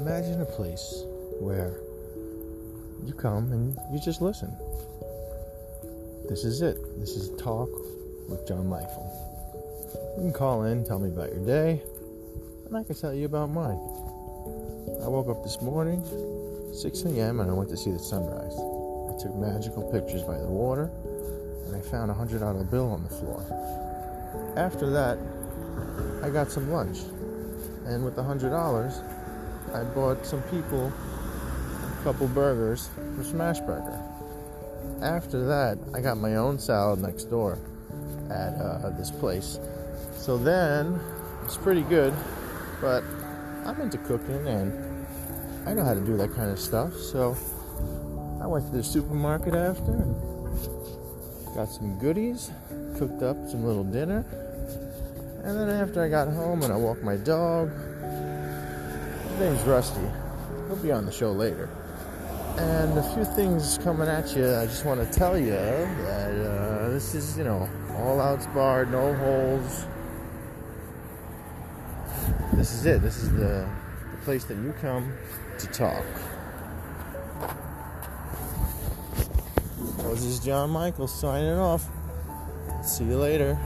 imagine a place where you come and you just listen. This is it. This is Talk with John Michael. You can call in, tell me about your day, and I can tell you about mine. I woke up this morning, 6 a.m., and I went to see the sunrise. I took magical pictures by the water, and I found a $100 bill on the floor. After that, I got some lunch. And with the $100, I bought some people a couple burgers from Smashburger. After that, I got my own salad next door at uh, this place. So then, it's pretty good, but I'm into cooking and I know how to do that kind of stuff. So I went to the supermarket after and got some goodies, cooked up some little dinner, and then after I got home and I walked my dog, name's Rusty. He'll be on the show later. And a few things coming at you. I just want to tell you that uh, this is, you know, all outs barred, no holes. This is it. This is the, the place that you come to talk. This is John Michael signing off. See you later.